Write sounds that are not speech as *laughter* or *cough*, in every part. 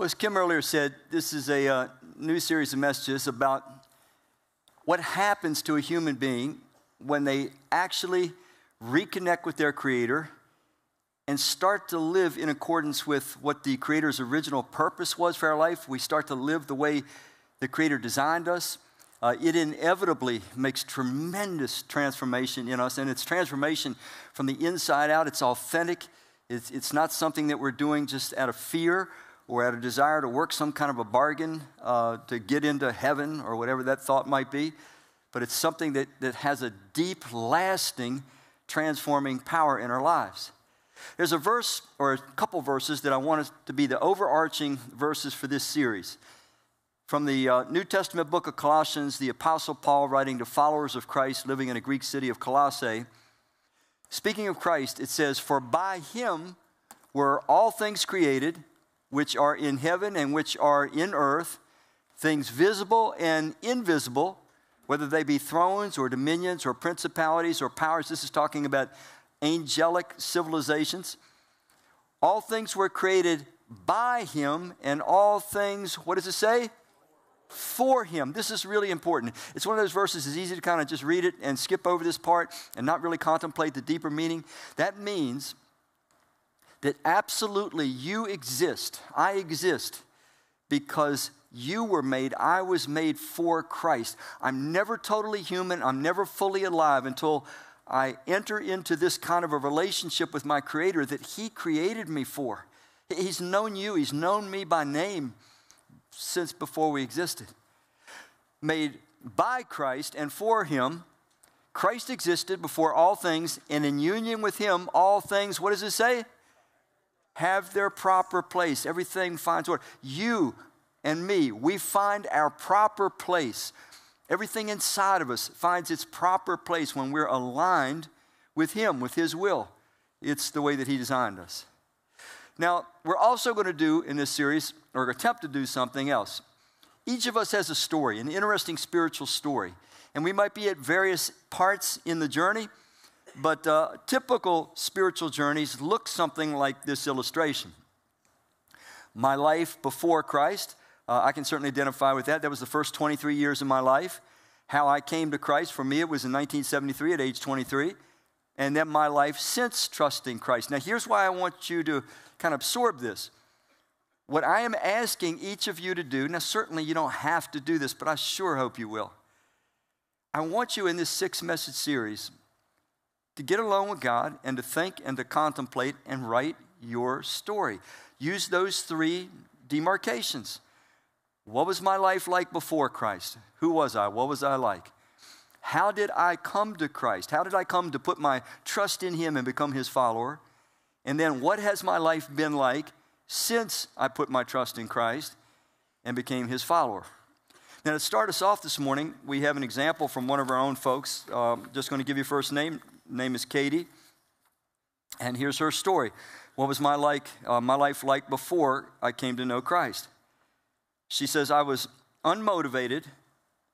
Well, as Kim earlier said, this is a uh, new series of messages about what happens to a human being when they actually reconnect with their Creator and start to live in accordance with what the Creator's original purpose was for our life. We start to live the way the Creator designed us. Uh, it inevitably makes tremendous transformation in us, and it's transformation from the inside out. It's authentic. It's, it's not something that we're doing just out of fear or out a desire to work some kind of a bargain uh, to get into heaven or whatever that thought might be, but it's something that, that has a deep, lasting, transforming power in our lives. There's a verse or a couple verses that I want to be the overarching verses for this series. From the uh, New Testament book of Colossians, the Apostle Paul writing to followers of Christ living in a Greek city of Colossae. Speaking of Christ, it says, For by him were all things created, which are in heaven and which are in earth, things visible and invisible, whether they be thrones or dominions or principalities or powers. This is talking about angelic civilizations. All things were created by him, and all things, what does it say? for him. This is really important. It's one of those verses, it's easy to kind of just read it and skip over this part and not really contemplate the deeper meaning. That means that absolutely you exist. I exist because you were made, I was made for Christ. I'm never totally human, I'm never fully alive until I enter into this kind of a relationship with my Creator that He created me for. He's known you, He's known me by name since before we existed. Made by Christ and for Him, Christ existed before all things, and in union with Him, all things, what does it say? Have their proper place. Everything finds order. You and me, we find our proper place. Everything inside of us finds its proper place when we're aligned with Him, with His will. It's the way that He designed us. Now, we're also going to do in this series, or attempt to do something else. Each of us has a story, an interesting spiritual story. And we might be at various parts in the journey, but uh, typical spiritual journeys look something like this illustration. My life before Christ, uh, I can certainly identify with that. That was the first 23 years of my life. How I came to Christ, for me, it was in 1973 at age 23. And then my life since trusting Christ. Now, here's why I want you to kind of absorb this. What I am asking each of you to do, now certainly you don't have to do this, but I sure hope you will. I want you in this six message series to get alone with God and to think and to contemplate and write your story. Use those three demarcations. What was my life like before Christ? Who was I? What was I like? How did I come to Christ? How did I come to put my trust in Him and become His follower? And then what has my life been like since I put my trust in Christ and became his follower? Now, to start us off this morning, we have an example from one of our own folks. Um, just going to give you first name. Name is Katie, and here's her story. What was my like, uh, my life like before I came to know Christ? She says I was unmotivated,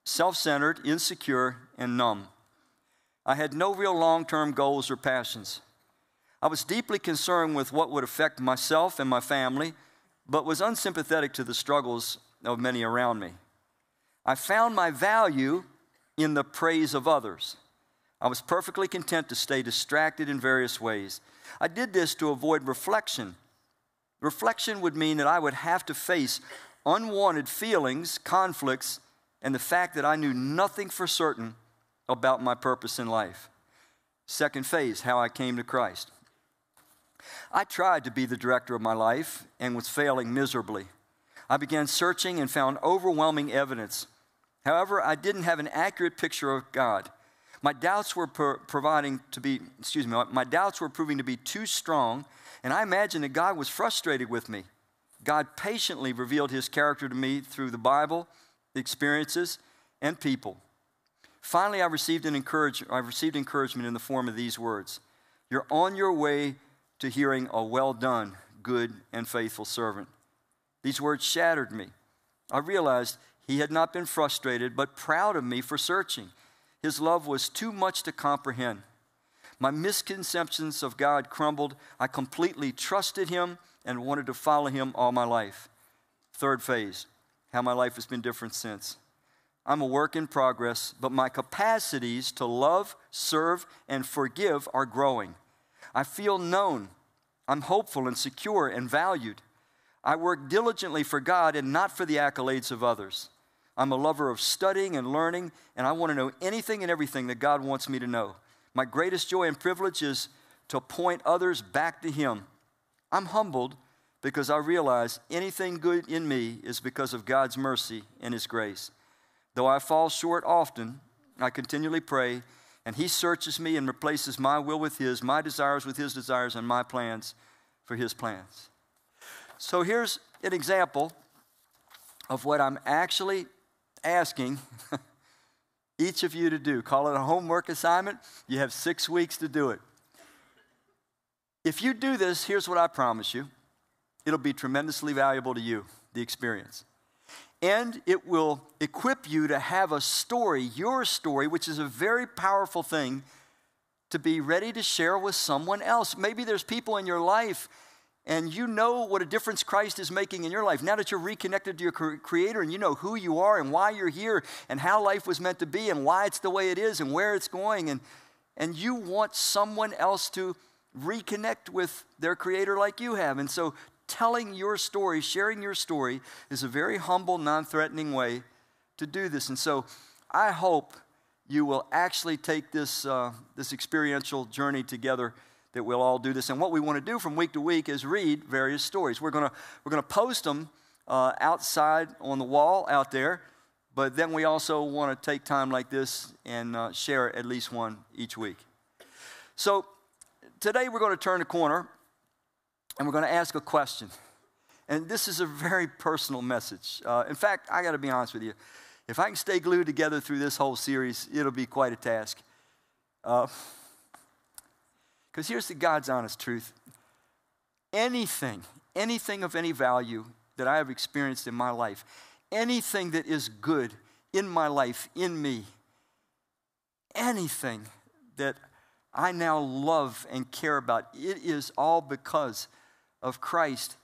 self-centered, insecure, and numb. I had no real long-term goals or passions. I was deeply concerned with what would affect myself and my family, but was unsympathetic to the struggles of many around me. I found my value in the praise of others. I was perfectly content to stay distracted in various ways. I did this to avoid reflection. Reflection would mean that I would have to face unwanted feelings, conflicts, and the fact that I knew nothing for certain about my purpose in life. Second phase, how I came to Christ. I tried to be the director of my life and was failing miserably. I began searching and found overwhelming evidence. However, I didn't have an accurate picture of God. My doubts were providing to be, excuse me, my doubts were proving to be too strong, and I imagined that God was frustrated with me. God patiently revealed his character to me through the Bible, experiences, and people. Finally, I received, an encourage, I received encouragement in the form of these words You're on your way to hearing a well done, good and faithful servant. These words shattered me. I realized he had not been frustrated, but proud of me for searching. His love was too much to comprehend. My misconceptions of God crumbled. I completely trusted him and wanted to follow him all my life. Third phase, how my life has been different since. I'm a work in progress, but my capacities to love, serve, and forgive are growing. I feel known. I'm hopeful and secure and valued. I work diligently for God and not for the accolades of others. I'm a lover of studying and learning, and I want to know anything and everything that God wants me to know. My greatest joy and privilege is to point others back to Him. I'm humbled because I realize anything good in me is because of God's mercy and His grace. Though I fall short often, I continually pray, and He searches me and replaces my will with His, my desires with His desires, and my plans for His plans. So here's an example of what I'm actually asking *laughs* each of you to do. Call it a homework assignment. You have six weeks to do it. If you do this, here's what I promise you it'll be tremendously valuable to you, the experience. And it will equip you to have a story, your story, which is a very powerful thing to be ready to share with someone else. Maybe there's people in your life and you know what a difference Christ is making in your life. Now that you're reconnected to your Creator and you know who you are and why you're here and how life was meant to be and why it's the way it is and where it's going, and, and you want someone else to reconnect with their Creator like you have. And so, telling your story, sharing your story, is a very humble, non threatening way to do this. And so, I hope you will actually take this, uh, this experiential journey together that we'll all do this. And what we want to do from week to week is read various stories. We're going to, we're going to post them uh, outside on the wall out there, but then we also want to take time like this and uh, share at least one each week. So today we're going to turn the corner and we're going to ask a question. And this is a very personal message. Uh, in fact, I got to be honest with you. If I can stay glued together through this whole series, it'll be quite a task. Because here's the God's honest truth anything, anything of any value that I have experienced in my life, anything that is good in my life, in me, anything that I now love and care about, it is all because of Christ's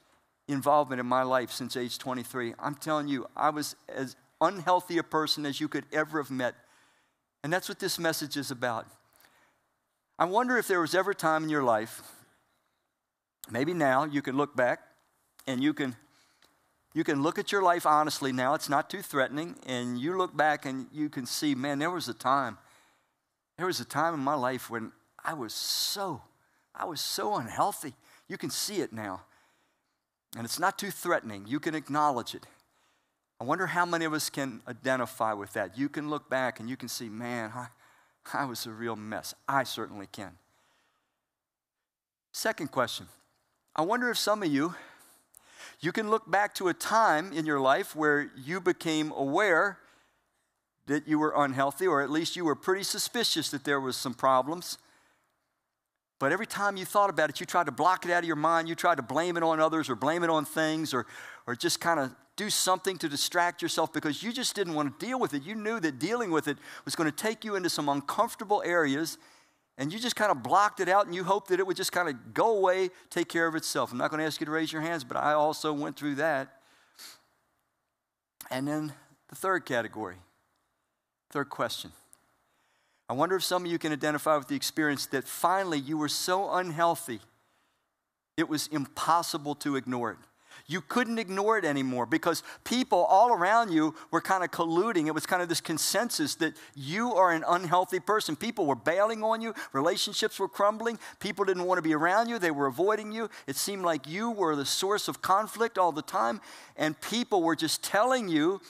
involvement in my life since age 23. I'm telling you, I was as unhealthy a person as you could ever have met. And that's what this message is about. I wonder if there was ever a time in your life, maybe now, you can look back and you can you can look at your life honestly now. It's not too threatening. And you look back and you can see, man, there was a time. There was a time in my life when I was so, I was so unhealthy. You can see it now. And it's not too threatening. You can acknowledge it. I wonder how many of us can identify with that. You can look back and you can see, man, I, I was a real mess. I certainly can. Second question I wonder if some of you, you can look back to a time in your life where you became aware that you were unhealthy, or at least you were pretty suspicious that there was some problems. But every time you thought about it, you tried to block it out of your mind. You tried to blame it on others or blame it on things or, or just kind of do something to distract yourself because you just didn't want to deal with it. You knew that dealing with it was going to take you into some uncomfortable areas, and you just kind of blocked it out and you hoped that it would just kind of go away, take care of itself. I'm not going to ask you to raise your hands, but I also went through that. And then the third category, third question. I wonder if some of you can identify with the experience that finally you were so unhealthy, it was impossible to ignore it. You couldn't ignore it anymore because people all around you were kind of colluding. It was kind of this consensus that you are an unhealthy person. People were bailing on you, relationships were crumbling, people didn't want to be around you, they were avoiding you. It seemed like you were the source of conflict all the time, and people were just telling you,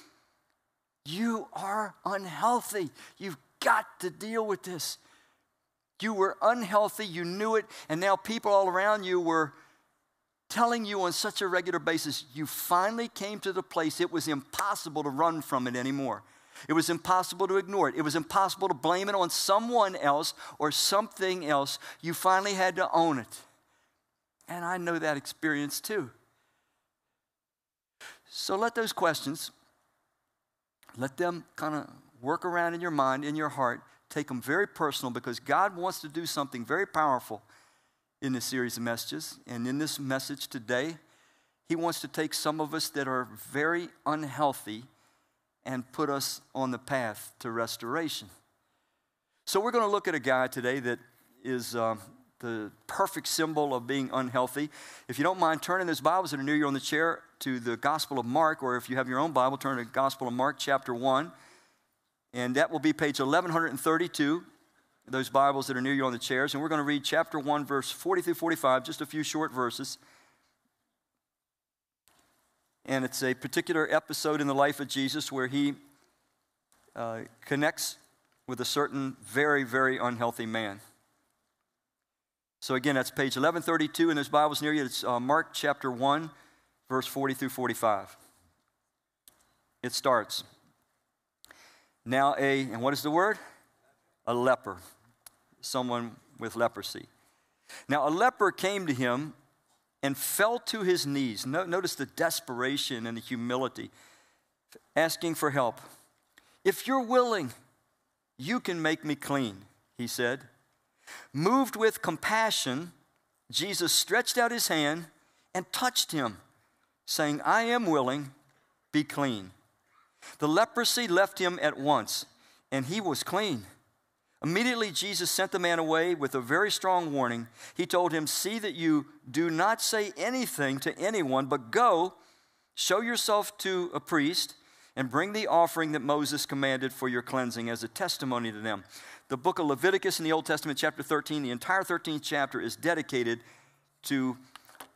you are unhealthy. You've got to deal with this. You were unhealthy, you knew it, and now people all around you were telling you on such a regular basis, you finally came to the place it was impossible to run from it anymore. It was impossible to ignore it. It was impossible to blame it on someone else or something else. You finally had to own it. And I know that experience too. So let those questions, let them kind of work around in your mind, in your heart. Take them very personal because God wants to do something very powerful in this series of messages. And in this message today, He wants to take some of us that are very unhealthy and put us on the path to restoration. So, we're going to look at a guy today that is uh, the perfect symbol of being unhealthy. If you don't mind turning those Bibles that are near you on the chair to the Gospel of Mark, or if you have your own Bible, turn to Gospel of Mark, chapter 1. And that will be page 1132, those Bibles that are near you on the chairs. And we're going to read chapter 1, verse 40 through 45, just a few short verses. And it's a particular episode in the life of Jesus where he uh, connects with a certain very, very unhealthy man. So again, that's page 1132 in those Bibles near you. It's uh, Mark chapter 1, verse 40 through 45. It starts. Now, a, and what is the word? A leper, someone with leprosy. Now, a leper came to him and fell to his knees. notice the desperation and the humility, asking for help. If you're willing, you can make me clean, he said. Moved with compassion, Jesus stretched out his hand and touched him, saying, I am willing, be clean. The leprosy left him at once, and he was clean. Immediately, Jesus sent the man away with a very strong warning. He told him, See that you do not say anything to anyone, but go, show yourself to a priest, and bring the offering that Moses commanded for your cleansing as a testimony to them. The book of Leviticus in the Old Testament, chapter 13, the entire 13th chapter is dedicated to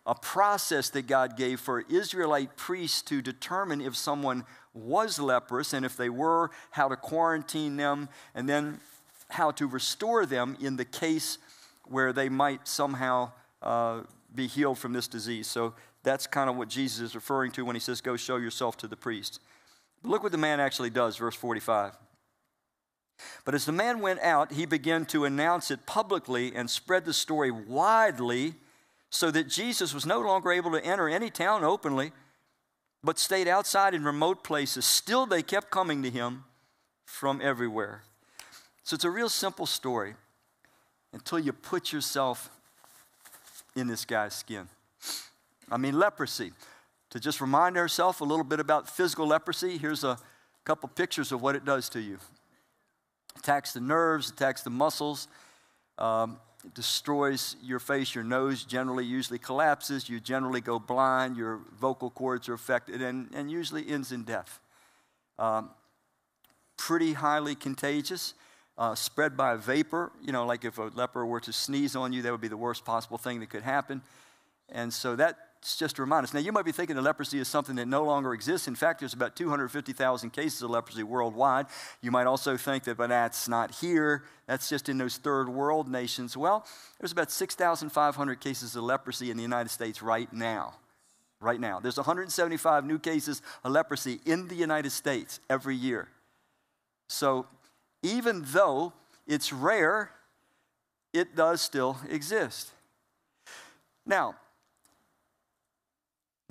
a process that God gave for Israelite priests to determine if someone was leprous, and if they were, how to quarantine them, and then how to restore them in the case where they might somehow uh, be healed from this disease. So that's kind of what Jesus is referring to when he says, Go show yourself to the priest. But look what the man actually does, verse 45. But as the man went out, he began to announce it publicly and spread the story widely so that Jesus was no longer able to enter any town openly but stayed outside in remote places. Still, they kept coming to him from everywhere. So it's a real simple story until you put yourself in this guy's skin. I mean, leprosy. To just remind ourselves a little bit about physical leprosy, here's a couple pictures of what it does to you. Attacks the nerves, attacks the muscles. Um, destroys your face, your nose generally usually collapses, you generally go blind, your vocal cords are affected, and, and usually ends in death. Um, pretty highly contagious, uh, spread by a vapor. You know, like if a leper were to sneeze on you, that would be the worst possible thing that could happen. And so that's just to remind us. Now, you might be thinking that leprosy is something that no longer exists. In fact, there's about 250,000 cases of leprosy worldwide. You might also think that, but that's not here. That's just in those third world nations. Well, there's about 6,500 cases of leprosy in the United States right now. Right now. There's 175 new cases of leprosy in the United States every year. So, even though it's rare, it does still exist. Now,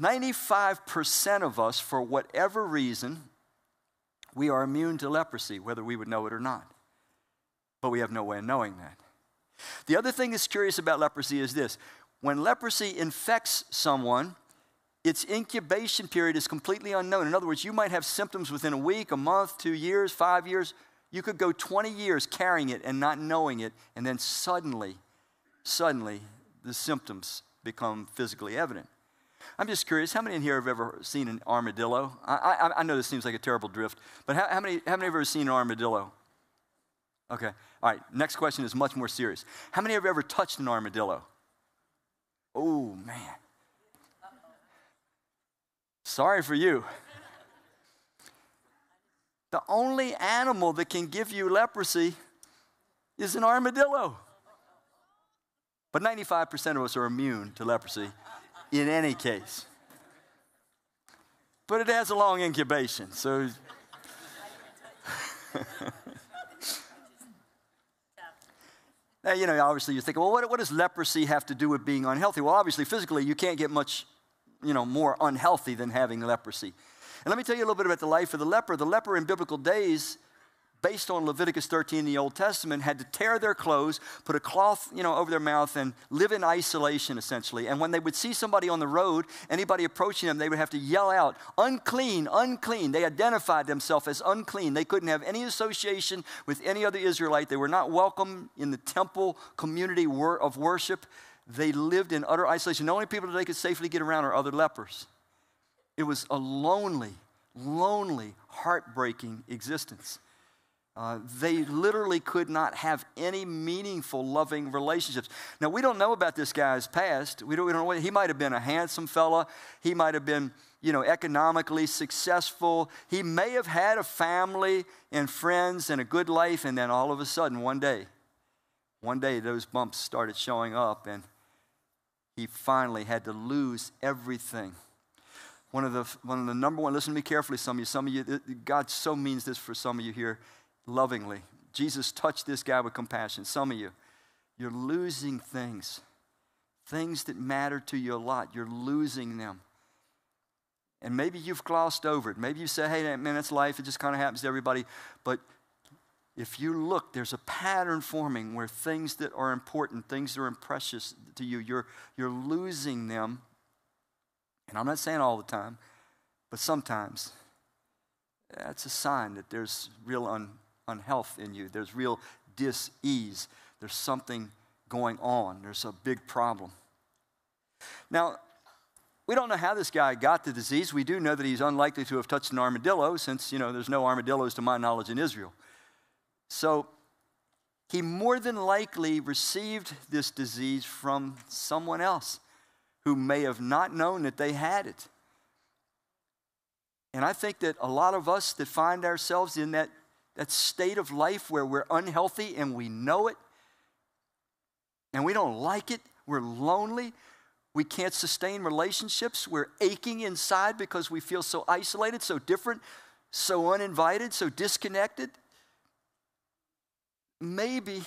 95% of us, for whatever reason, we are immune to leprosy, whether we would know it or not. But we have no way of knowing that. The other thing that's curious about leprosy is this when leprosy infects someone, its incubation period is completely unknown. In other words, you might have symptoms within a week, a month, two years, five years. You could go 20 years carrying it and not knowing it, and then suddenly, suddenly, the symptoms become physically evident. I'm just curious, how many in here have ever seen an armadillo? I, I, I know this seems like a terrible drift, but how, how, many, how many have ever seen an armadillo? Okay, all right, next question is much more serious. How many have ever touched an armadillo? Oh, man. Sorry for you. The only animal that can give you leprosy is an armadillo. But 95% of us are immune to leprosy in any case. But it has a long incubation, so. *laughs* now, you know, obviously you're thinking, well, what, what does leprosy have to do with being unhealthy? Well, obviously, physically, you can't get much, you know, more unhealthy than having leprosy. And let me tell you a little bit about the life of the leper. The leper in biblical days based on Leviticus 13 in the Old Testament, had to tear their clothes, put a cloth, you know, over their mouth, and live in isolation, essentially. And when they would see somebody on the road, anybody approaching them, they would have to yell out, unclean, unclean. They identified themselves as unclean. They couldn't have any association with any other Israelite. They were not welcome in the temple community of worship. They lived in utter isolation. The only people that they could safely get around are other lepers. It was a lonely, lonely, heartbreaking existence. Uh, they literally could not have any meaningful, loving relationships. Now, we don't know about this guy's past. We don't, we don't know. He might have been a handsome fella. He might have been, you know, economically successful. He may have had a family and friends and a good life, and then all of a sudden, one day, one day, those bumps started showing up, and he finally had to lose everything one of the one of the number one listen to me carefully some of you some of you god so means this for some of you here lovingly. Jesus touched this guy with compassion. Some of you you're losing things things that matter to you a lot. You're losing them. And maybe you've glossed over it. Maybe you say hey man that's life. It just kind of happens to everybody. But if you look there's a pattern forming where things that are important things that are precious to you you're, you're losing them and I'm not saying all the time, but sometimes that's a sign that there's real un, unhealth in you. There's real dis-ease. There's something going on. There's a big problem. Now, we don't know how this guy got the disease. We do know that he's unlikely to have touched an armadillo since, you know, there's no armadillos to my knowledge in Israel. So he more than likely received this disease from someone else who may have not known that they had it. And I think that a lot of us that find ourselves in that, that state of life where we're unhealthy and we know it, and we don't like it, we're lonely, we can't sustain relationships, we're aching inside because we feel so isolated, so different, so uninvited, so disconnected. Maybe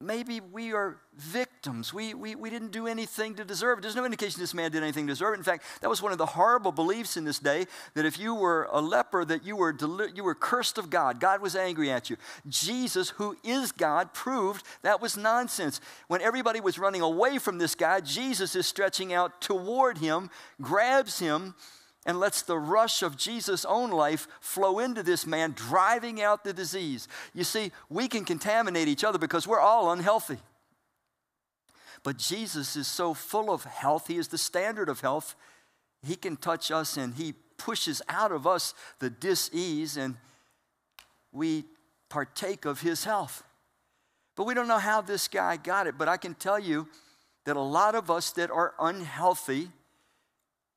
maybe we are victims. We, we, we didn't do anything to deserve it. There's no indication this man did anything to deserve it. In fact, that was one of the horrible beliefs in this day that if you were a leper, that you were, you were cursed of God. God was angry at you. Jesus, who is God, proved that was nonsense. When everybody was running away from this guy, Jesus is stretching out toward him, grabs him, and lets the rush of Jesus' own life flow into this man, driving out the disease. You see, we can contaminate each other because we're all unhealthy. But Jesus is so full of health, He is the standard of health. He can touch us and He pushes out of us the dis ease, and we partake of His health. But we don't know how this guy got it, but I can tell you that a lot of us that are unhealthy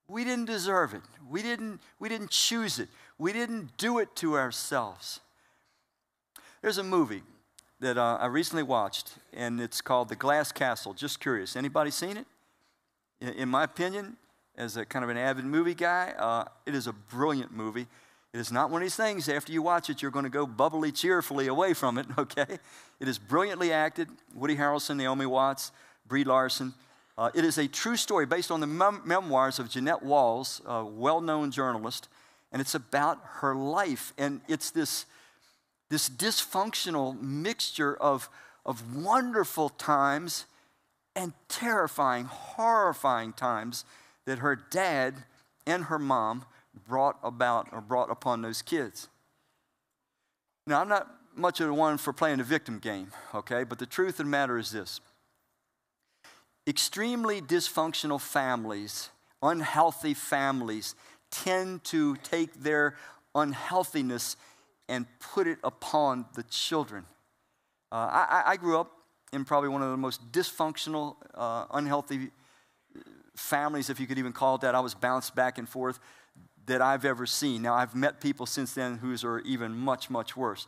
we didn't deserve it. We didn't, we didn't choose it. We didn't do it to ourselves. There's a movie that uh, I recently watched, and it's called The Glass Castle. Just curious. Anybody seen it? In, in my opinion, as a kind of an avid movie guy, uh, it is a brilliant movie. It is not one of these things, after you watch it, you're going to go bubbly cheerfully away from it, *laughs* okay? It is brilliantly acted. Woody Harrelson, Naomi Watts, Brie Larson. Uh, it is a true story based on the mem- memoirs of Jeanette Walls, a well known journalist, and it's about her life. And it's this, this dysfunctional mixture of, of wonderful times and terrifying, horrifying times that her dad and her mom brought about or brought upon those kids. Now, I'm not much of a one for playing the victim game, okay? But the truth of the matter is this Extremely dysfunctional families, unhealthy families, tend to take their unhealthiness and put it upon the children. Uh, I, I, grew up in probably one of the most dysfunctional, uh, unhealthy families, if you could even call it that. I was bounced back and forth that I've ever seen. Now, I've met people since then whose are even much, much worse.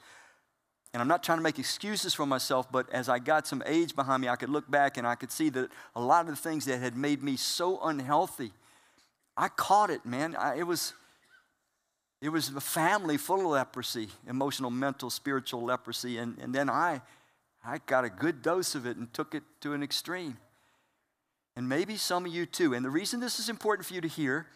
And I'm not trying to make excuses for myself, but as I got some age behind me, I could look back and I could see that a lot of the things that had made me so unhealthy, I caught it, man. I, it was it was a family full of leprosy, emotional, mental, spiritual leprosy, and, and then I I got a good dose of it and took it to an extreme. And maybe some of you too. And the reason this is important for you to hear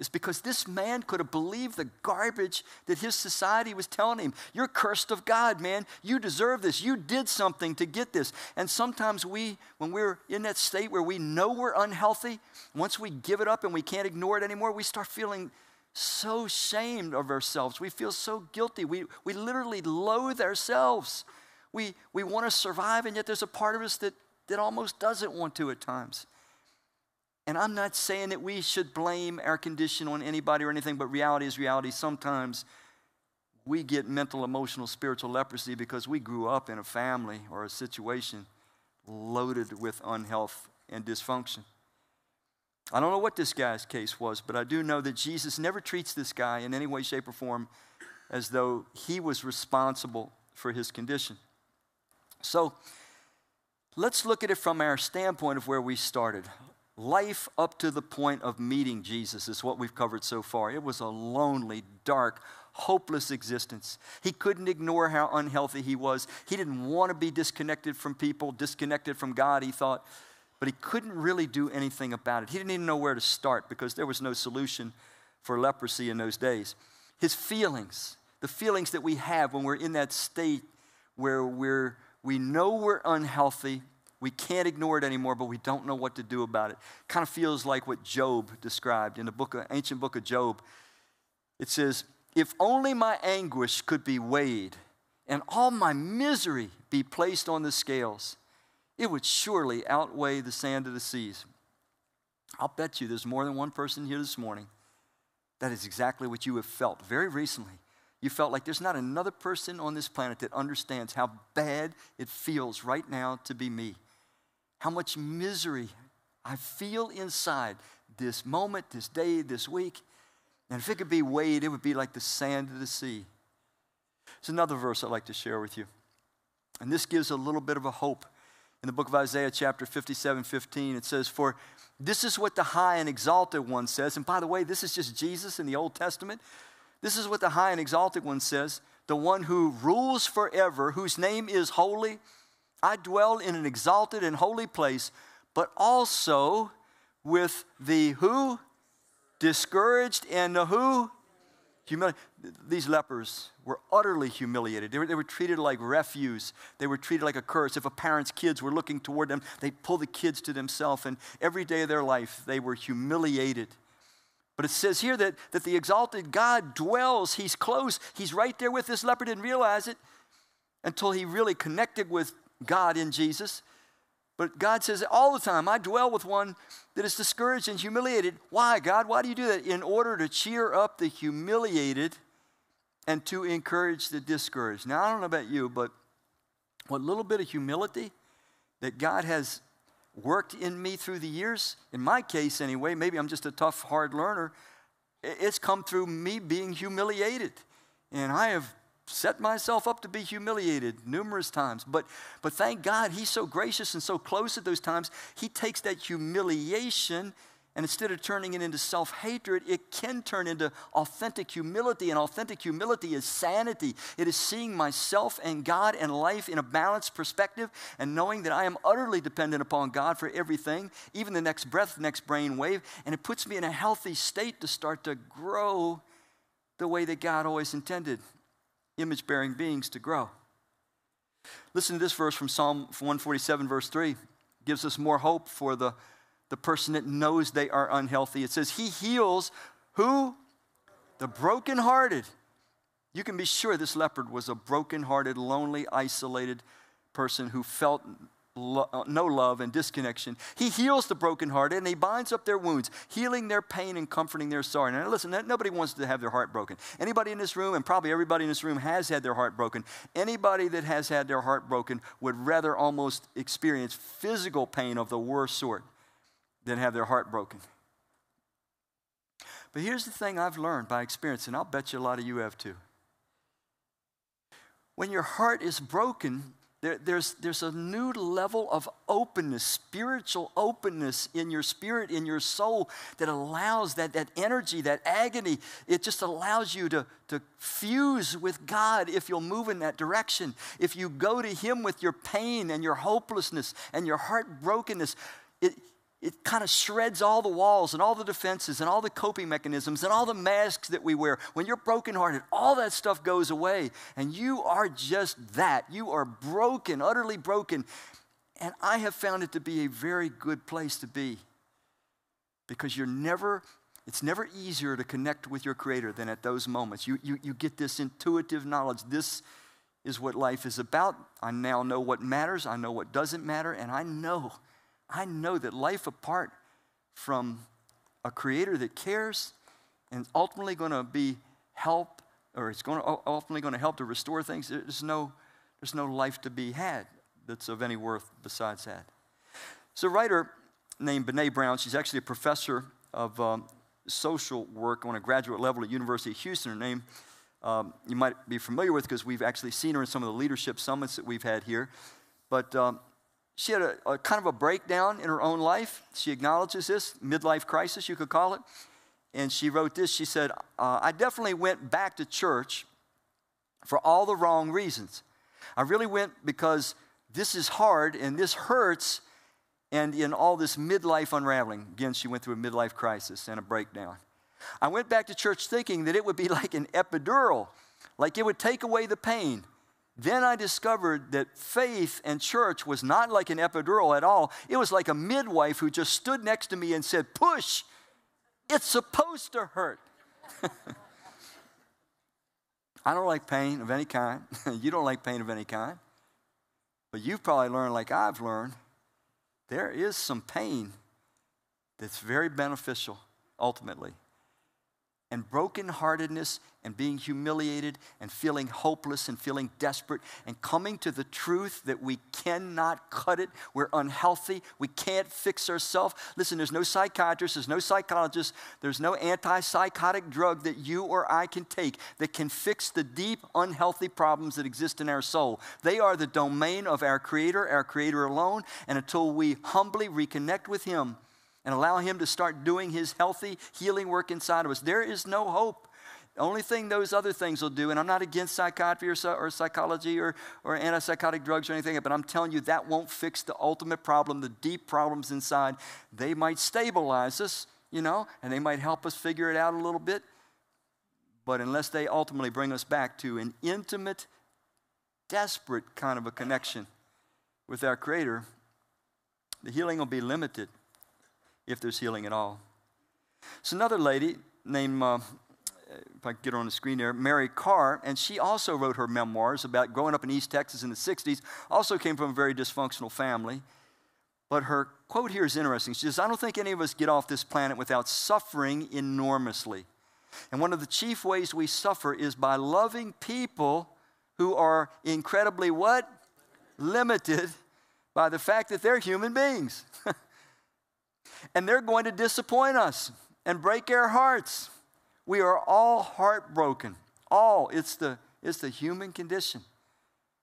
is because this man could have believed the garbage that his society was telling him. You're cursed of God, man. You deserve this. You did something to get this. And sometimes we, when we're in that state where we know we're unhealthy, once we give it up and we can't ignore it anymore, we start feeling so ashamed of ourselves. We feel so guilty. We, we literally loathe ourselves. We, we want to survive, and yet there's a part of us that, that almost doesn't want to at times. And I'm not saying that we should blame our condition on anybody or anything, but reality is reality. Sometimes we get mental, emotional, spiritual leprosy because we grew up in a family or a situation loaded with unhealth and dysfunction. I don't know what this guy's case was, but I do know that Jesus never treats this guy in any way, shape, or form as though he was responsible for his condition. So let's look at it from our standpoint of where we started. Life up to the point of meeting Jesus is what we've covered so far. It was a lonely, dark, hopeless existence. He couldn't ignore how unhealthy he was. He didn't want to be disconnected from people, disconnected from God, he thought, but he couldn't really do anything about it. He didn't even know where to start because there was no solution for leprosy in those days. His feelings, the feelings that we have when we're in that state where we're, we know we're unhealthy, we can't ignore it anymore, but we don't know what to do about it. Kind of feels like what Job described in the book of, ancient book of Job. It says, If only my anguish could be weighed and all my misery be placed on the scales, it would surely outweigh the sand of the seas. I'll bet you there's more than one person here this morning that is exactly what you have felt very recently. You felt like there's not another person on this planet that understands how bad it feels right now to be me how much misery I feel inside this moment, this day, this week. And if it could be weighed, it would be like the sand of the sea. There's another verse I'd like to share with you. And this gives a little bit of a hope. In the book of Isaiah, chapter 57 15, it says, For this is what the high and exalted one says. And by the way, this is just Jesus in the Old Testament. This is what the high and exalted one says the one who rules forever, whose name is holy I dwell in an exalted and holy place, but also with the who? Discouraged and the who? Humili- These lepers were utterly humiliated. They were, they were treated like refuse. They were treated like a curse. If a parent's kids were looking toward them, they'd pull the kids to themselves, and every day of their life, they were humiliated. But it says here that, that the exalted God dwells, He's close, He's right there with this leper, didn't realize it until he really connected with God in Jesus. But God says all the time, I dwell with one that is discouraged and humiliated. Why, God? Why do you do that? In order to cheer up the humiliated and to encourage the discouraged. Now, I don't know about you, but what little bit of humility that God has worked in me through the years, in my case anyway, maybe I'm just a tough, hard learner, it's come through me being humiliated. And I have set myself up to be humiliated numerous times. But, but thank God, He's so gracious and so close at those times. He takes that humiliation and instead of turning it into self hatred, it can turn into authentic humility. And authentic humility is sanity. It is seeing myself and God and life in a balanced perspective and knowing that I am utterly dependent upon God for everything, even the next breath, next brain wave. And it puts me in a healthy state to start to grow the way that God always intended image bearing beings to grow. Listen to this verse from Psalm 147, verse 3. It gives us more hope for the, the person that knows they are unhealthy. It says, He heals who? The brokenhearted. You can be sure this leopard was a brokenhearted, lonely, isolated person who felt lo- uh, no love and disconnection. He heals the brokenhearted and he binds up their wounds, healing their pain and comforting their sorrow. Now, listen, nobody wants to have their heart broken. Anybody in this room, and probably everybody in this room, has had their heart broken. Anybody that has had their heart broken would rather almost experience physical pain of the worst sort than have their heart broken. But here's the thing I've learned by experience, and I'll bet you a lot of you have too. When your heart is broken, there, there's, there's a new level of openness, spiritual openness in your spirit, in your soul, that allows that, that energy, that agony, it just allows you to, to fuse with God if you'll move in that direction. If you go to Him with your pain and your hopelessness and your heartbrokenness, it, it kind of shreds all the walls and all the defenses and all the coping mechanisms and all the masks that we wear. When you're brokenhearted, all that stuff goes away. And you are just that. You are broken, utterly broken. And I have found it to be a very good place to be because you're never, it's never easier to connect with your Creator than at those moments. You, you, you get this intuitive knowledge. This is what life is about. I now know what matters, I know what doesn't matter, and I know I know that life apart from a creator that cares and ultimately going to be help or it's going to ultimately going to help to restore things there's no there's no life to be had that's of any worth besides that. So a writer named Brene Brown she's actually a professor of um, social work on a graduate level at University of Houston. Her name um, you might be familiar with because we've actually seen her in some of the leadership summits that we've had here. But um, she had a, a, kind of a breakdown in her own life. She acknowledges this, midlife crisis, you could call it. And she wrote this She said, uh, I definitely went back to church for all the wrong reasons. I really went because this is hard and this hurts, and in all this midlife unraveling. Again, she went through a midlife crisis and a breakdown. I went back to church thinking that it would be *laughs* like an epidural, like it would take away the pain. Then I discovered that faith and church was not like an epidural at all. It was like a midwife who just stood next to me and said, Push, it's supposed to hurt. *laughs* I don't like pain of any kind. *laughs* you don't like pain of any kind. But you've probably learned, like I've learned, there is some pain that's very beneficial ultimately and brokenheartedness and being humiliated and feeling hopeless and feeling desperate and coming to the truth that we cannot cut it. We're unhealthy. We can't fix ourselves. Listen, there's no psychiatrist, there's no psychologist, there's no antipsychotic drug that you or I can take that can fix the deep, unhealthy problems that exist in our soul. They are the domain of our Creator, our Creator alone. And until we humbly reconnect with Him, and allow Him to start doing His healthy, healing work inside of us. There is no hope. The only thing those other things will do, and I'm not against psychiatry or, or psychology or, or antipsychotic drugs or anything, but I'm telling you that won't fix the ultimate problem, the deep problems inside. They might stabilize us, you know, and they might help us figure it out a little bit. But unless they ultimately bring us back to an intimate, desperate kind of a connection with our Creator, the healing will be limited if there's healing at all. So, another lady named, uh, if I get her on the screen there, Mary Karr, and she also wrote her memoirs about growing up in East Texas in the 60s, also came from a very dysfunctional family. But her quote here is interesting. She says, I don't think any of us get off this planet without suffering enormously. And one of the chief ways we suffer is by loving people who are incredibly what? Limited by the fact that they're human beings. *laughs* and they're going to disappoint us and break our hearts. We are all heartbroken. All. It's the, it's the human condition.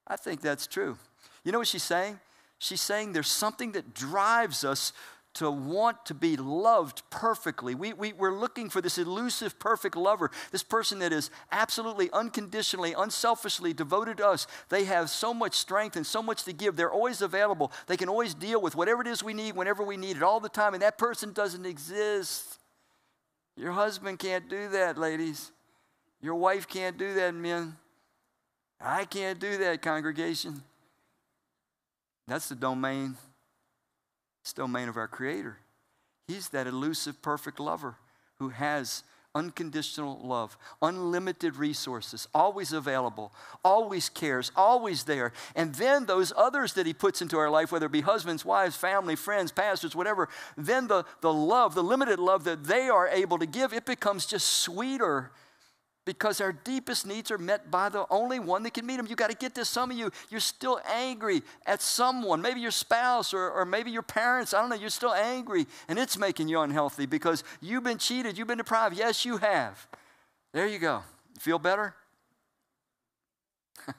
I think that's true. You know what she's saying? She's saying there's something that drives us to want to be loved perfectly. We, we, we're looking for this elusive, perfect lover, this person that is absolutely unconditionally, unselfishly devoted to us. They have so much strength and so much to give. They're always available. They can always deal with whatever it is we need whenever we need it all the time, and that person doesn't exist. Your husband can't do that, ladies. Your wife can't do that, men. I can't do that, congregation. That's the domain domain of our Creator. He's that elusive, perfect lover who has unconditional love, unlimited resources, always available, always cares, always there. And then those others that He puts into our life, whether it be husbands, wives, family, friends, pastors, whatever, then the, the love, the limited love that they are able to give, it becomes just sweeter because our deepest needs are met by the only one that can meet them. You got to get this. Some of you, you're still angry at someone, maybe your spouse or, or maybe your parents. I don't know. You're still angry, and it's making you unhealthy because you've been cheated, you've been deprived. Yes, you have. There you go. Feel better? *laughs*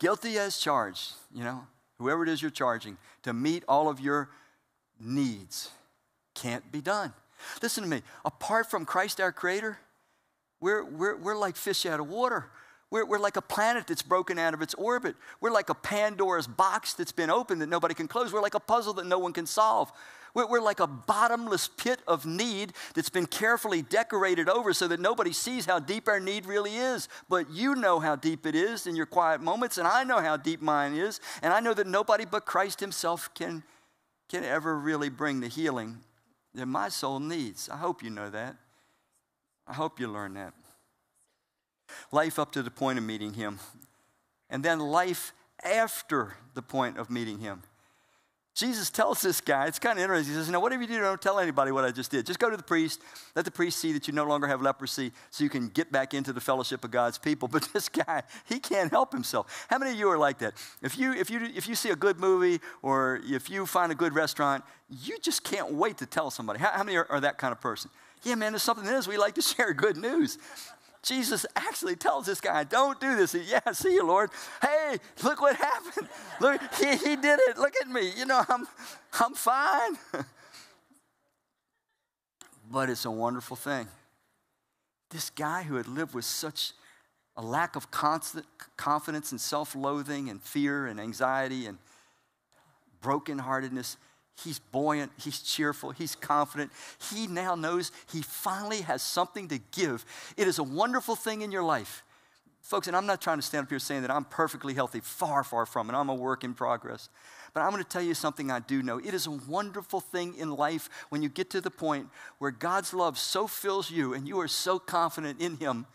Guilty as charged, you know, whoever it is you're charging, to meet all of your needs can't be done. Listen to me. Apart from Christ our Creator, we're, we're, we're like fish out of water. We're, we're like a planet that's broken out of its orbit. We're like a Pandora's box that's been opened that nobody can close. We're like a puzzle that no one can solve. We're, we're, like a bottomless pit of need that's been carefully decorated over so that nobody sees how deep our need really is. But you know how deep it is in your quiet moments, and I know how deep mine is. And I know that nobody but Christ Himself can, can ever really bring the healing that my soul needs. I hope you know that. I hope you learn that. Life up to the point of meeting Him, and then life after the point of meeting Him. Jesus tells this guy, it's kind of interesting. He says, Now, whatever you do, don't tell anybody what I just did. Just go to the priest, let the priest see that you no longer have leprosy so you can get back into the fellowship of God's people. *laughs* But this guy, he can't help himself. How many of you are like that? If you, if you, if you see a good movie or if you find a good restaurant, you just can't wait to tell somebody. How, how many are, are that kind of person? Yeah, man, there's something in. We like to *laughs* share good news. Jesus actually tells this guy, Don't do this. He, yeah, see you, Lord. Hey, look what happened. Look, he, he did it. Look at me. You know, I'm, I'm fine. *laughs* but it's a wonderful thing. This guy who had lived with such a lack of constant confidence and self loathing and fear and anxiety and brokenheartedness He's buoyant, he's cheerful, he's confident. He now knows he finally has something to give. It is a wonderful thing in your life. Folks, and I'm not trying to stand up here saying that I'm perfectly healthy, far, far from it. I'm a work in progress. But I'm going to tell you something I do know. It is a wonderful thing in life when you get to the point where God's love so fills you and you are so confident in Him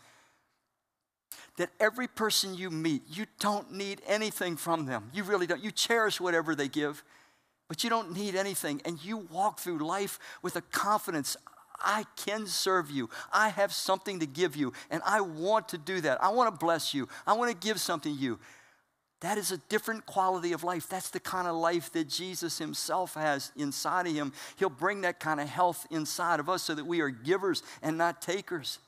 that every person you meet, you don't need anything from them. You really don't. You cherish whatever they give but you don't need anything. And you walk through life with a confidence I can serve you. I have something to give you, and I want to do that. I want to bless you. I want to give something to you. That is a different quality of life. That's the kind of life that Jesus himself has inside of him. He'll bring that kind of health inside of us so that we are givers and not takers.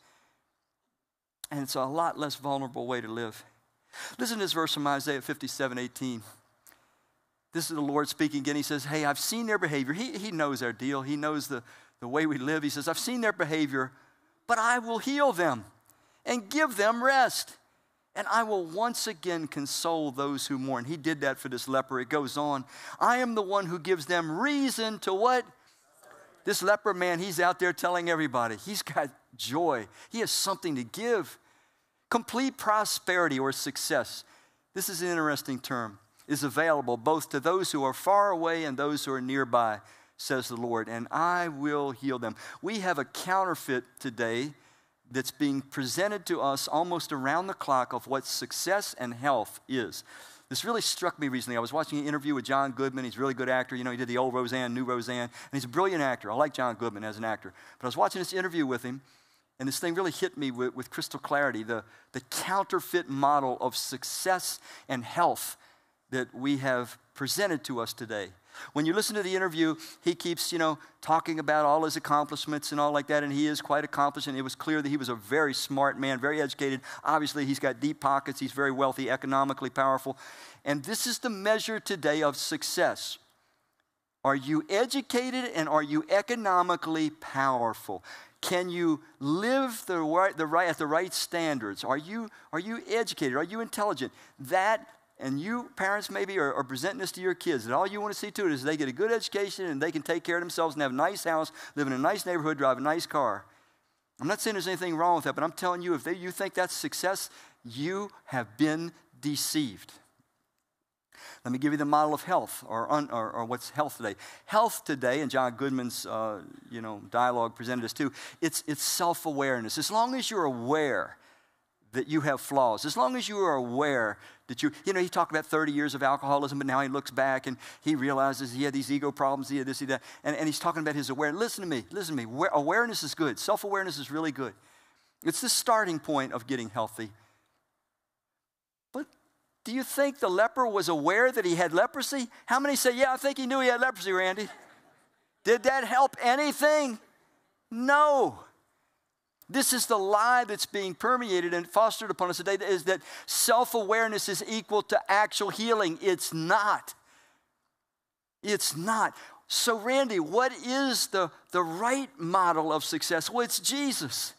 And it's a lot less vulnerable way to live. Listen to this verse from Isaiah 57 18. This is the Lord speaking again. He says, Hey, I've seen their behavior. He, he knows our deal, He knows the, the way we live. He says, I've seen their behavior, but I will heal them and give them rest. And I will once again console those who mourn. He did that for this leper. It goes on. I am the one who gives them reason to what? This leper man, he's out there telling everybody. He's got joy. He has something to give. Complete prosperity or success. This is an interesting term is available both to those who are far away and those who are nearby, says the Lord, and I will heal them. We have a counterfeit today that's being presented to us almost around the clock of what success and health is. This really struck me recently. I was watching an interview with John Goodman. He's a really good actor. You know, he did the old Roseanne, new Roseanne, and he's a brilliant actor. I like John Goodman as an actor. But I was watching this interview with him, and this thing really hit me with, with crystal clarity the, the counterfeit model of success and health that we have presented to us today. When you listen to the interview, he keeps, you know, talking about all his accomplishments and all like that, and he is quite accomplished, and it was clear that he was a very smart man, very educated. Obviously, he's got deep pockets, he's very wealthy, economically powerful. And this is the measure today of success. Are you educated and are you economically powerful? Can you live the right, the right, at the right standards? Are you, are you educated? Are you intelligent? That and you parents maybe are, are, presenting this to your kids that all you want to see to it is they get a good education and they can take care of themselves and have a nice house, live in a nice neighborhood, drive a nice car. I'm not saying there's anything wrong with that, but I'm telling you, if they, you think that's success, you have been deceived. Let me give you the model of health, or, un, or, or what's health today. Health today, and John Goodman's uh, you know, dialogue presented us too, it's, it's self awareness. As long as you're aware that you have flaws. As long as you are aware that you, you know, he talked about 30 years of alcoholism, but now he looks back and he realizes he had these ego problems, he had this, he had that. And, and he's talking about his awareness. Listen to me, listen to me. Awareness is good, self awareness is really good. It's the starting point of getting healthy. But do you think the leper was aware that he had leprosy? How many say, Yeah, I think he knew he had leprosy, Randy? Did that help anything? No. This is the lie that's being permeated and fostered upon us today is that self awareness is equal to actual healing. It's not. It's not. So, Randy, what is the, the right model of success? Well, it's Jesus.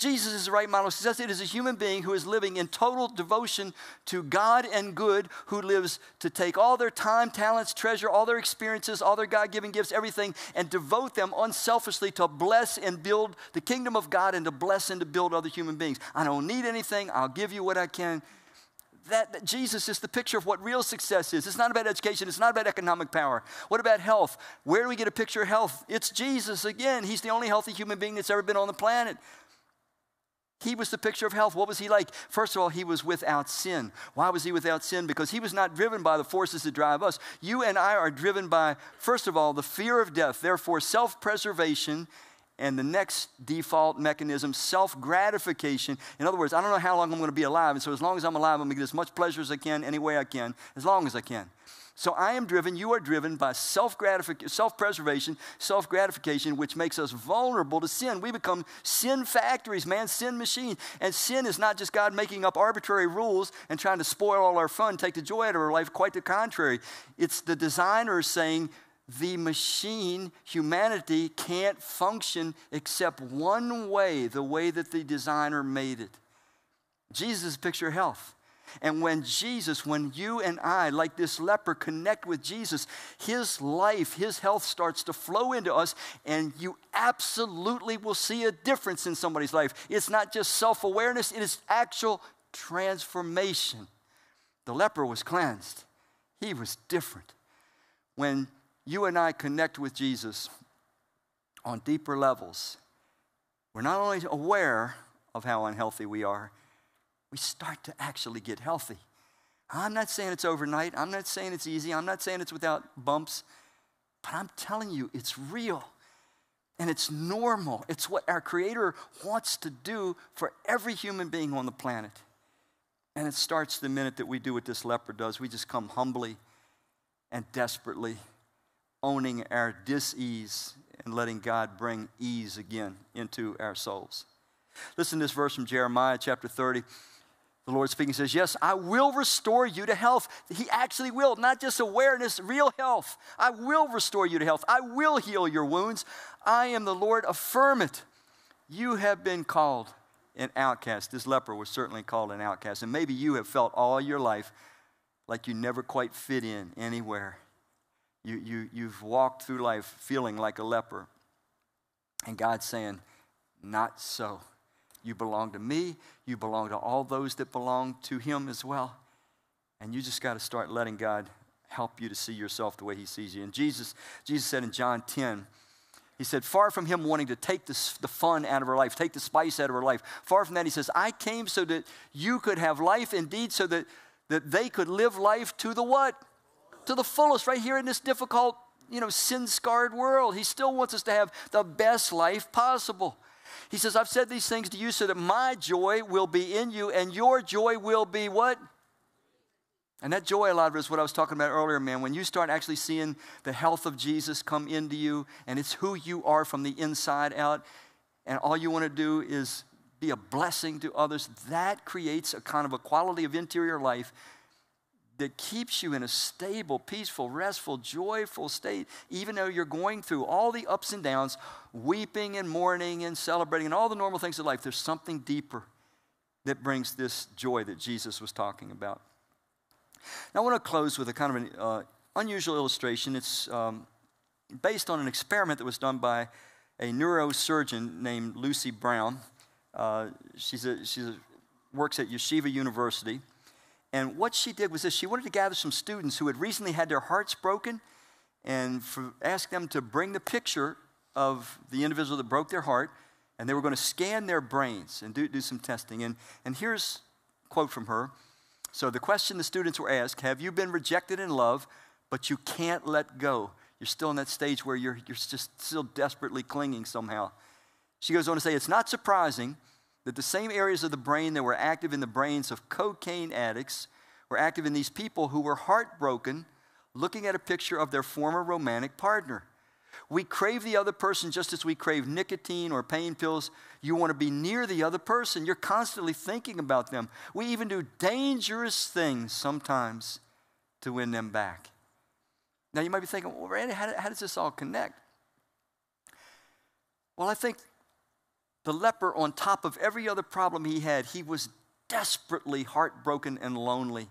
Jesus is the right model. He says it is a human being who is living in total devotion to God and good, who lives to take all their time, talents, treasure, all their experiences, all their God given gifts, everything, and devote them unselfishly to bless and build the kingdom of God and to bless and to build other human beings. I don't need anything, I'll give you what I can. That, that, Jesus is the picture of what real success is. It's not about education, it's not about economic power. What about health? Where do we get a picture of health? It's Jesus again. He's the only healthy human being that's ever been on the planet. He was the picture of health. What was he like? First of all, he was without sin. Why was he without sin? Because he was not driven by the forces that drive us. You and I are driven by, first of all, the fear of death, therefore, self preservation, and the next default mechanism, self gratification. In other words, I don't know how long I'm going to be alive, and so as long as I'm alive, I'm going to get as much pleasure as I can, any way I can, as long as I can. So I am driven, you are driven by self preservation, self gratification, which makes us vulnerable to sin. We become sin factories, man, sin machine. And sin is not just God making up arbitrary rules and trying to spoil all our fun, take the joy out of our life. Quite the contrary. It's the designer saying, the machine, humanity, can't function except one way, the way that the designer made it. Jesus' picture health. And when Jesus, when you and I, like this leper, connect with Jesus, his life, his health starts to flow into us, and you absolutely will see a difference in somebody's life. It's not just self awareness, it is actual transformation. The leper was cleansed, he was different. When you and I connect with Jesus on deeper levels, we're not only aware of how unhealthy we are, we start to actually get healthy. I'm not saying it's overnight. I'm not saying it's easy. I'm not saying it's without bumps. But I'm telling you, it's real. And it's normal. It's what our Creator wants to do for every human being on the planet. And it starts the minute that we do what this leper does. We just come humbly and desperately, owning our dis-ease and letting God bring ease again into our souls. Listen to this verse from Jeremiah chapter 30. The Lord speaking says, Yes, I will restore you to health. He actually will, not just awareness, real health. I will restore you to health. I will heal your wounds. I am the Lord, affirm it. You have been called an outcast. This leper was certainly called an outcast. And maybe you have felt all your life like you never quite fit in anywhere. You, you, you've walked through life feeling like a leper. And God's saying, Not so. You belong to me. You belong to all those that belong to Him as well. And you just got to start letting God help you to see yourself the way He sees you. And Jesus, Jesus said in John 10, He said, far from Him wanting to take the, the fun out of our life, take the spice out of our life, far from that, He says, I came so that you could have life indeed, so that, that they could live life to the what? To the fullest, right here in this difficult, you know, sin scarred world. He still wants us to have the best life possible. He says, I've said these things to you so that my joy will be in you and your joy will be what? And that joy, a lot of it is what I was talking about earlier, man. When you start actually seeing the health of Jesus come into you and it's who you are from the inside out, and all you want to do is be a blessing to others, that creates a kind of a quality of interior life that keeps you in a stable, peaceful, restful, joyful state, even though you're going through all the ups and downs, weeping and mourning and celebrating and all the normal things of life. There's something deeper that brings this joy that Jesus was talking about. Now, I want to close with a kind of an uh, unusual illustration. It's um, based on an experiment that was done by a neurosurgeon named Lucy Brown. Uh, she's she's works at Yeshiva University. And what she did was this she wanted to gather some students who had recently had their hearts broken and for, ask them to bring the picture of the individual that broke their heart. And they were going to scan their brains and do, do some testing. And, and here's a quote from her. So the question the students were asked Have you been rejected in love, but you can't let go? You're still in that stage where you're, you're just still desperately clinging somehow. She goes on to say, It's not surprising that the same areas of the brain that were active in the brains of cocaine addicts were active in these people who were heartbroken looking at a picture of their former romantic partner. We crave the other person just as we crave nicotine or pain pills. You want to be near the other person. You're constantly thinking about them. We even do dangerous things sometimes to win them back. Now, you might be thinking, well, Randy, how, how does this all connect? Well, I think the leper, on top of every other problem he had, he was desperately heartbroken and lonely.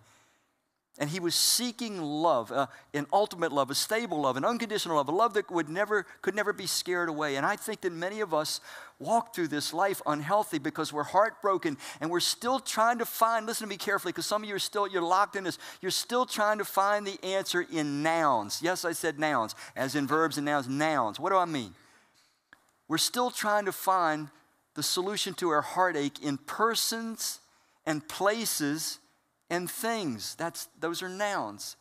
And he was seeking love, uh, an ultimate love, a stable love, an unconditional love, a love that would never, could never be scared away. And I think that many of us walk through this life unhealthy because we're heartbroken and we're still trying to find, listen to me carefully, because some of you are still, you're locked in this, you're still trying to find the answer in nouns. Yes, I said nouns, as in verbs and nouns, nouns. What do I mean? We're still trying to find the solution to our heartache in persons and places and things. That's, those are nouns.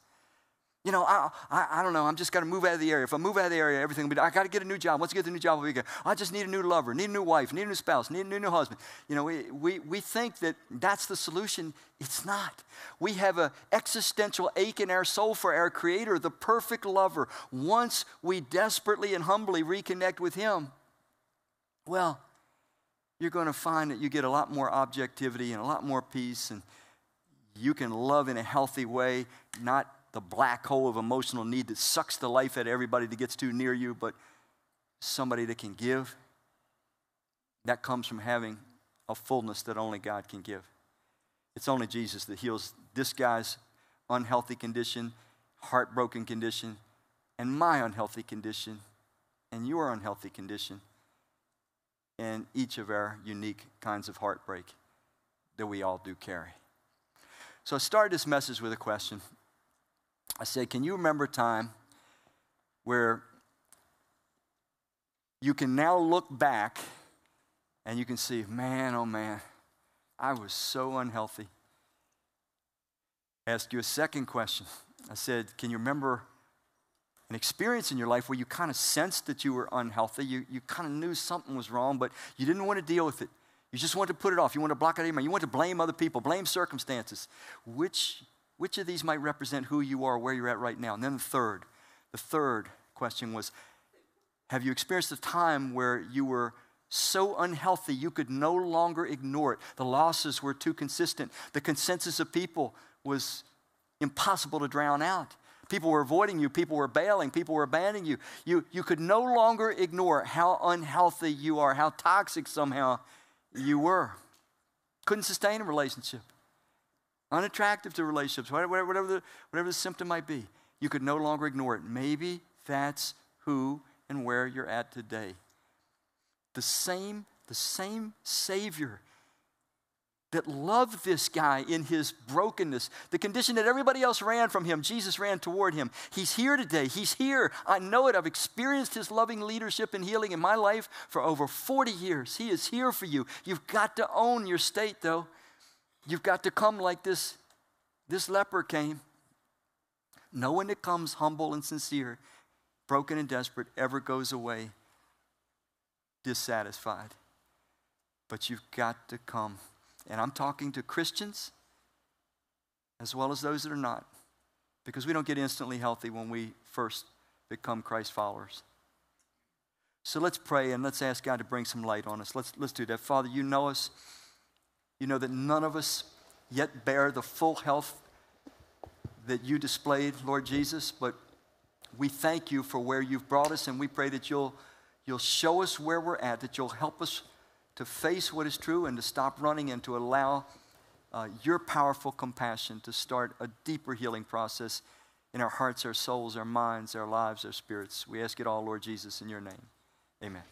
You know, I, I, I don't know. I'm just got to move out of the area. If I move out of the area, everything will be. I got to get a new job. Once I get the new job, will be good. I just need a new lover, need a new wife, need a new spouse, need a new, new husband. You know, we, we, we think that that's the solution. It's not. We have an existential ache in our soul for our Creator, the perfect lover. Once we desperately and humbly reconnect with Him, well, you're going to find that you get a lot more objectivity and a lot more peace and you can love in a healthy way, not the black hole of emotional need that sucks the life out of everybody that gets too near you, but somebody that can give. That comes from having a fullness that only God can give. It's only Jesus that heals this guy's unhealthy condition, heartbroken condition, and my unhealthy condition, and your unhealthy condition, and each of our unique kinds of heartbreak that we all do carry. So I started this message with a question. I said, Can you remember a time where you can now look back and you can see, man, oh man, I was so unhealthy? I asked you a second question. I said, Can you remember an experience in your life where you kind of sensed that you were unhealthy? You, you kind of knew something was wrong, but you didn't want to deal with it. You just wanted to put it off. You want to block it out. You want to blame other people, blame circumstances. Which, which of these might represent who you are, where you're at right now? And then the third, the third question was Have you experienced a time where you were so unhealthy you could no longer ignore it? The losses were too consistent. The consensus of people was impossible to drown out. People were avoiding you. People were bailing. People were abandoning you. You, you could no longer ignore how unhealthy you are, how toxic somehow you were. Couldn't sustain a relationship. Unattractive to relationships, whatever, whatever, the, whatever the symptom might be. You could no longer ignore it. Maybe that's who and where you're at today. The same, the same Savior that loved this guy in his brokenness, the condition that everybody else ran from him, Jesus ran toward him. He's here today. He's here. I know it. I've experienced his loving leadership and healing in my life for over 40 years. He is here for you. You've got to own your state, though. You've got to come like this, this leper came. No one that comes humble and sincere, broken and desperate, ever goes away dissatisfied. But you've got to come and I'm talking to Christians as well as those that are not, because we don't get instantly healthy when we first become Christ followers. So let's pray and let's ask God to bring some light on us. Let's, let's do that. Father, you know us. You know that none of us yet bear the full health that you displayed, Lord Jesus, but we thank you for where you've brought us, and we pray that you'll, you'll show us where we're at, that you'll help us to face what is true and to stop running and to allow uh, your powerful compassion to start a deeper healing process in our hearts, our souls, our minds, our lives, our spirits. We ask it all, Lord Jesus, in your name. Amen.